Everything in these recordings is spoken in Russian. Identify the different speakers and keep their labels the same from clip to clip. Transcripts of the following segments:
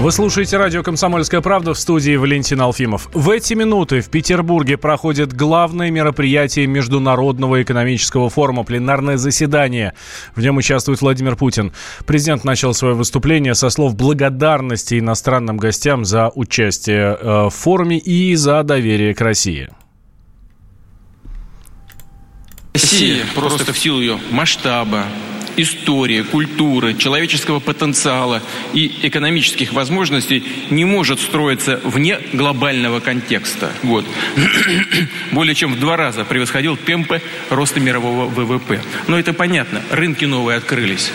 Speaker 1: Вы слушаете радио «Комсомольская правда» в студии Валентин Алфимов. В эти минуты в Петербурге проходит главное мероприятие Международного экономического форума – пленарное заседание. В нем участвует Владимир Путин. Президент начал свое выступление со слов благодарности иностранным гостям за участие э, в форуме и за доверие к России.
Speaker 2: Россия просто в силу ее масштаба, истории, культуры, человеческого потенциала и экономических возможностей не может строиться вне глобального контекста. Вот. Более чем в два раза превосходил темпы роста мирового ВВП. Но это понятно, рынки новые открылись.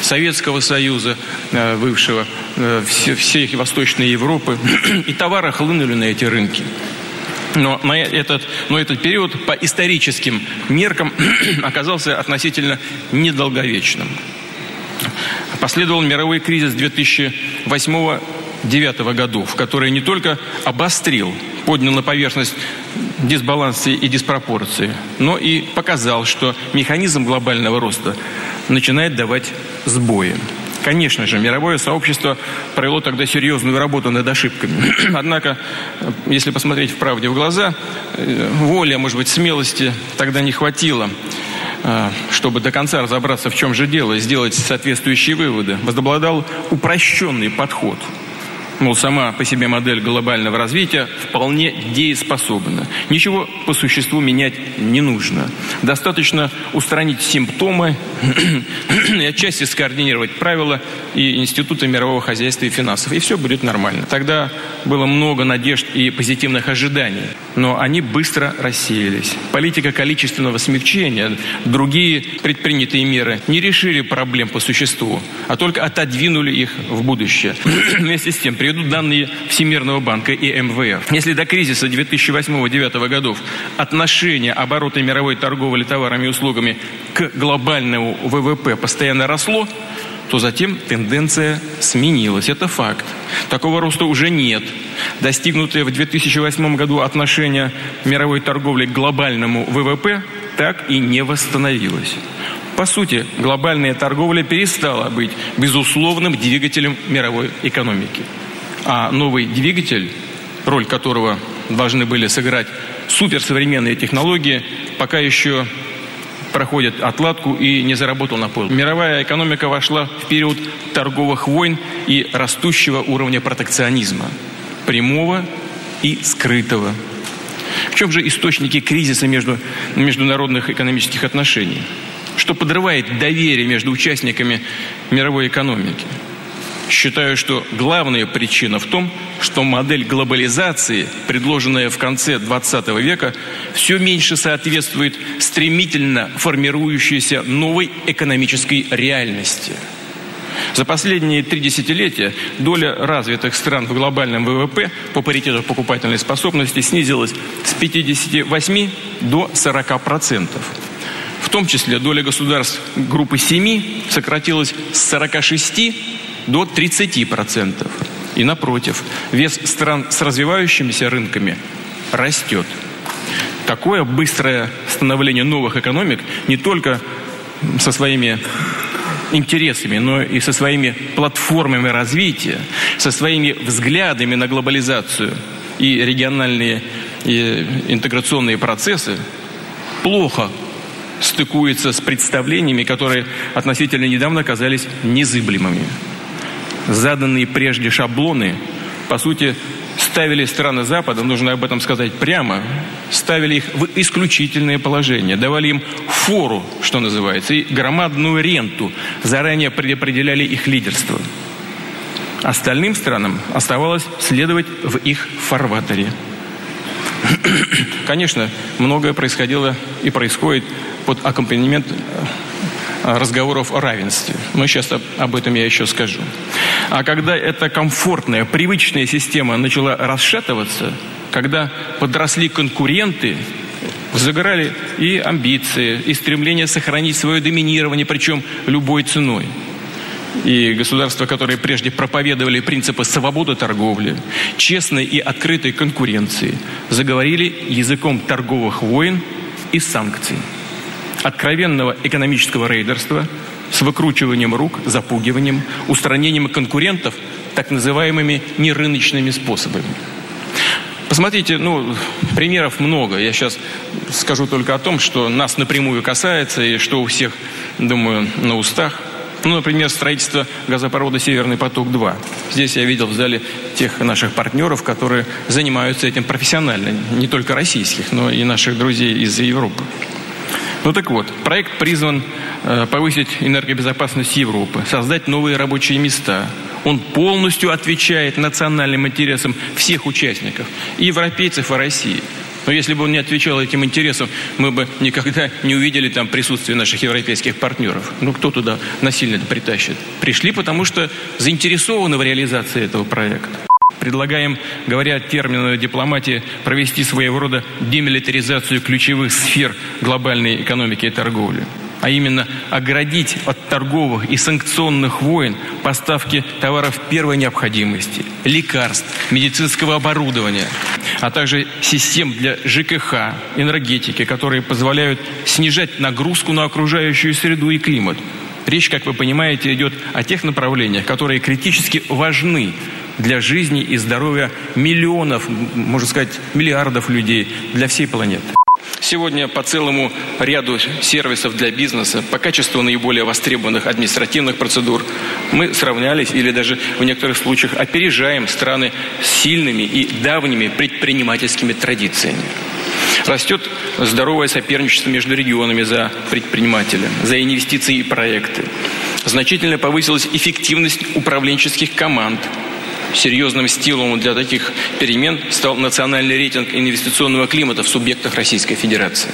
Speaker 2: Советского Союза, э, бывшего, э, всей Восточной Европы. И товары хлынули на эти рынки. Но, на этот, но этот период по историческим меркам оказался относительно недолговечным. Последовал мировой кризис 2008-2009 годов, который не только обострил, поднял на поверхность дисбалансы и диспропорции, но и показал, что механизм глобального роста начинает давать сбои. Конечно же, мировое сообщество провело тогда серьезную работу над ошибками. Однако, если посмотреть в правде в глаза, э, воли, а может быть, смелости тогда не хватило э, чтобы до конца разобраться, в чем же дело, и сделать соответствующие выводы. Возобладал упрощенный подход – Мол, сама по себе модель глобального развития вполне дееспособна. Ничего по существу менять не нужно. Достаточно устранить симптомы и отчасти скоординировать правила и институты мирового хозяйства и финансов. И все будет нормально. Тогда было много надежд и позитивных ожиданий. Но они быстро рассеялись. Политика количественного смягчения, другие предпринятые меры не решили проблем по существу, а только отодвинули их в будущее. Вместе с тем, при приведу данные Всемирного банка и МВФ. Если до кризиса 2008-2009 годов отношение оборота мировой торговли товарами и услугами к глобальному ВВП постоянно росло, то затем тенденция сменилась. Это факт. Такого роста уже нет. Достигнутое в 2008 году отношение мировой торговли к глобальному ВВП так и не восстановилось. По сути, глобальная торговля перестала быть безусловным двигателем мировой экономики а новый двигатель, роль которого должны были сыграть суперсовременные технологии, пока еще проходит отладку и не заработал на пол. Мировая экономика вошла в период торговых войн и растущего уровня протекционизма, прямого и скрытого. В чем же источники кризиса между международных экономических отношений? Что подрывает доверие между участниками мировой экономики? Считаю, что главная причина в том, что модель глобализации, предложенная в конце 20 века, все меньше соответствует стремительно формирующейся новой экономической реальности. За последние три десятилетия доля развитых стран в глобальном ВВП по паритету покупательной способности снизилась с 58 до 40 процентов. В том числе доля государств группы 7 сократилась с 46 до 30%. И напротив, вес стран с развивающимися рынками растет. Такое быстрое становление новых экономик не только со своими интересами, но и со своими платформами развития, со своими взглядами на глобализацию и региональные и интеграционные процессы плохо стыкуется с представлениями, которые относительно недавно казались незыблемыми заданные прежде шаблоны, по сути, ставили страны Запада, нужно об этом сказать прямо, ставили их в исключительное положение, давали им фору, что называется, и громадную ренту, заранее предопределяли их лидерство. Остальным странам оставалось следовать в их фарватере. Конечно, многое происходило и происходит под аккомпанемент разговоров о равенстве. Но сейчас об этом я еще скажу. А когда эта комфортная, привычная система начала расшатываться, когда подросли конкуренты, загорали и амбиции, и стремление сохранить свое доминирование, причем любой ценой. И государства, которые прежде проповедовали принципы свободы торговли, честной и открытой конкуренции, заговорили языком торговых войн и санкций откровенного экономического рейдерства с выкручиванием рук, запугиванием, устранением конкурентов так называемыми нерыночными способами. Посмотрите, ну, примеров много. Я сейчас скажу только о том, что нас напрямую касается и что у всех, думаю, на устах. Ну, например, строительство газопровода «Северный поток-2». Здесь я видел в зале тех наших партнеров, которые занимаются этим профессионально. Не только российских, но и наших друзей из Европы. Ну так вот, проект призван э, повысить энергобезопасность Европы, создать новые рабочие места. Он полностью отвечает национальным интересам всех участников, и европейцев, и России. Но если бы он не отвечал этим интересам, мы бы никогда не увидели там присутствие наших европейских партнеров. Ну, кто туда насильно притащит? Пришли, потому что заинтересованы в реализации этого проекта. Предлагаем, говоря термином дипломатии, провести своего рода демилитаризацию ключевых сфер глобальной экономики и торговли а именно оградить от торговых и санкционных войн поставки товаров первой необходимости, лекарств, медицинского оборудования, а также систем для ЖКХ, энергетики, которые позволяют снижать нагрузку на окружающую среду и климат. Речь, как вы понимаете, идет о тех направлениях, которые критически важны для жизни и здоровья миллионов, можно сказать, миллиардов людей, для всей планеты. Сегодня по целому ряду сервисов для бизнеса, по качеству наиболее востребованных административных процедур, мы сравнялись или даже в некоторых случаях опережаем страны с сильными и давними предпринимательскими традициями. Растет здоровое соперничество между регионами за предпринимателя, за инвестиции и проекты. Значительно повысилась эффективность управленческих команд – Серьезным стимулом для таких перемен стал национальный рейтинг инвестиционного климата в субъектах Российской Федерации.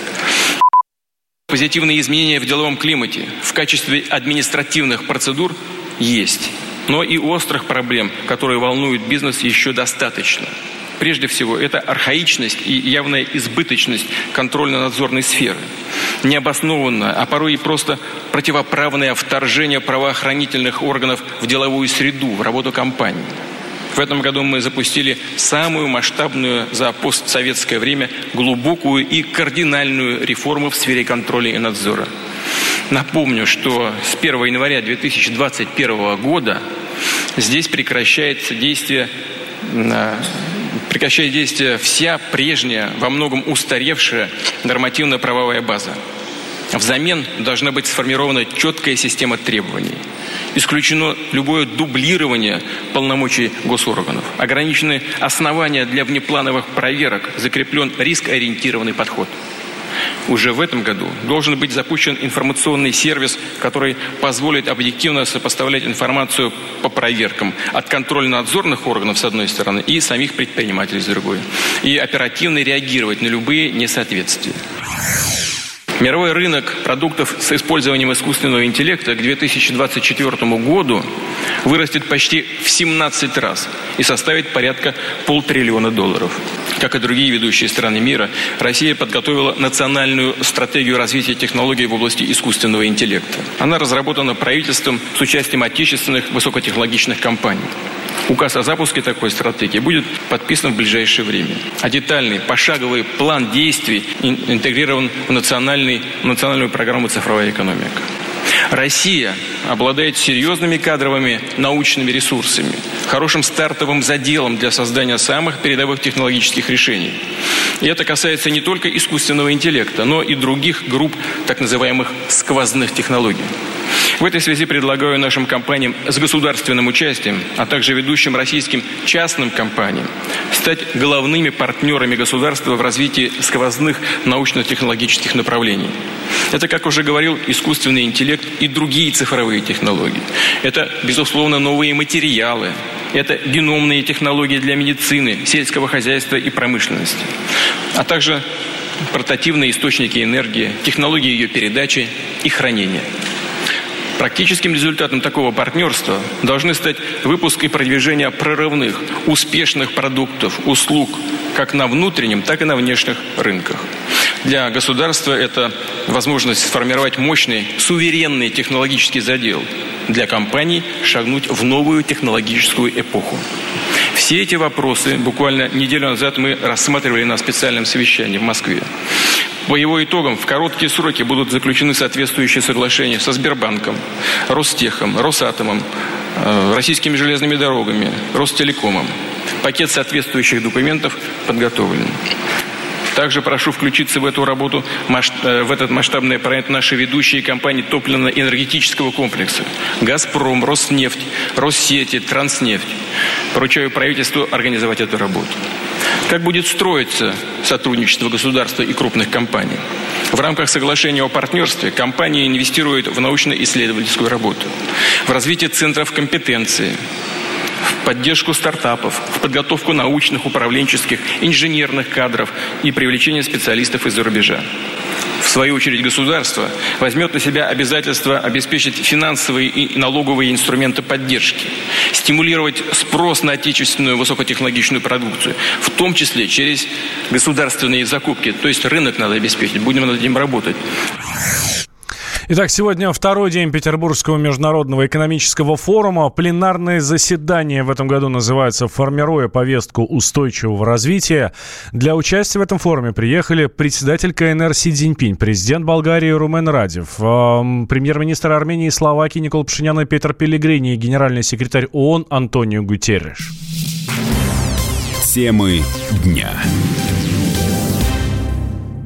Speaker 2: Позитивные изменения в деловом климате в качестве административных процедур есть. Но и острых проблем, которые волнуют бизнес, еще достаточно. Прежде всего, это архаичность и явная избыточность контрольно-надзорной сферы. Необоснованное, а порой и просто противоправное вторжение правоохранительных органов в деловую среду, в работу компании. В этом году мы запустили самую масштабную за постсоветское время глубокую и кардинальную реформу в сфере контроля и надзора. Напомню, что с 1 января 2021 года здесь прекращается действие прекращает действие вся прежняя, во многом устаревшая нормативно-правовая база. Взамен должна быть сформирована четкая система требований. Исключено любое дублирование полномочий госорганов. Ограничены основания для внеплановых проверок. Закреплен риск-ориентированный подход. Уже в этом году должен быть запущен информационный сервис, который позволит объективно сопоставлять информацию по проверкам от контрольно-надзорных органов с одной стороны и самих предпринимателей с другой. И оперативно реагировать на любые несоответствия. Мировой рынок продуктов с использованием искусственного интеллекта к 2024 году вырастет почти в 17 раз и составит порядка полтриллиона долларов. Как и другие ведущие страны мира, Россия подготовила национальную стратегию развития технологий в области искусственного интеллекта. Она разработана правительством с участием отечественных высокотехнологичных компаний. Указ о запуске такой стратегии будет подписан в ближайшее время. А детальный пошаговый план действий интегрирован в, национальный, национальную программу «Цифровая экономика». Россия обладает серьезными кадровыми научными ресурсами, хорошим стартовым заделом для создания самых передовых технологических решений. И это касается не только искусственного интеллекта, но и других групп так называемых сквозных технологий. В этой связи предлагаю нашим компаниям с государственным участием, а также ведущим российским частным компаниям стать главными партнерами государства в развитии сквозных научно-технологических направлений. Это, как уже говорил, искусственный интеллект и другие цифровые технологии. Это, безусловно, новые материалы. Это геномные технологии для медицины, сельского хозяйства и промышленности. А также портативные источники энергии, технологии ее передачи и хранения. Практическим результатом такого партнерства должны стать выпуск и продвижение прорывных, успешных продуктов, услуг, как на внутреннем, так и на внешних рынках. Для государства это возможность сформировать мощный, суверенный технологический задел. Для компаний шагнуть в новую технологическую эпоху. Все эти вопросы буквально неделю назад мы рассматривали на специальном совещании в Москве. По его итогам в короткие сроки будут заключены соответствующие соглашения со Сбербанком, Ростехом, Росатомом, э, российскими железными дорогами, Ростелекомом. Пакет соответствующих документов подготовлен. Также прошу включиться в эту работу, э, в этот масштабный проект наши ведущие компании топливно-энергетического комплекса. «Газпром», «Роснефть», «Россети», «Транснефть». Поручаю правительству организовать эту работу. Как будет строиться сотрудничество государства и крупных компаний? В рамках соглашения о партнерстве компании инвестируют в научно-исследовательскую работу, в развитие центров компетенции, в поддержку стартапов, в подготовку научных, управленческих, инженерных кадров и привлечение специалистов из-за рубежа. Свою очередь государство возьмет на себя обязательство обеспечить финансовые и налоговые инструменты поддержки, стимулировать спрос на отечественную высокотехнологичную продукцию, в том числе через государственные закупки. То есть рынок надо обеспечить, будем над этим работать.
Speaker 1: Итак, сегодня второй день Петербургского международного экономического форума. Пленарное заседание в этом году называется «Формируя повестку устойчивого развития». Для участия в этом форуме приехали председатель КНР Си Цзиньпинь, президент Болгарии Румен Радев, премьер-министр Армении и Словакии Никол Пашинян и Петр Пелегрини и генеральный секретарь ООН Антонио Гутерреш.
Speaker 3: Темы дня.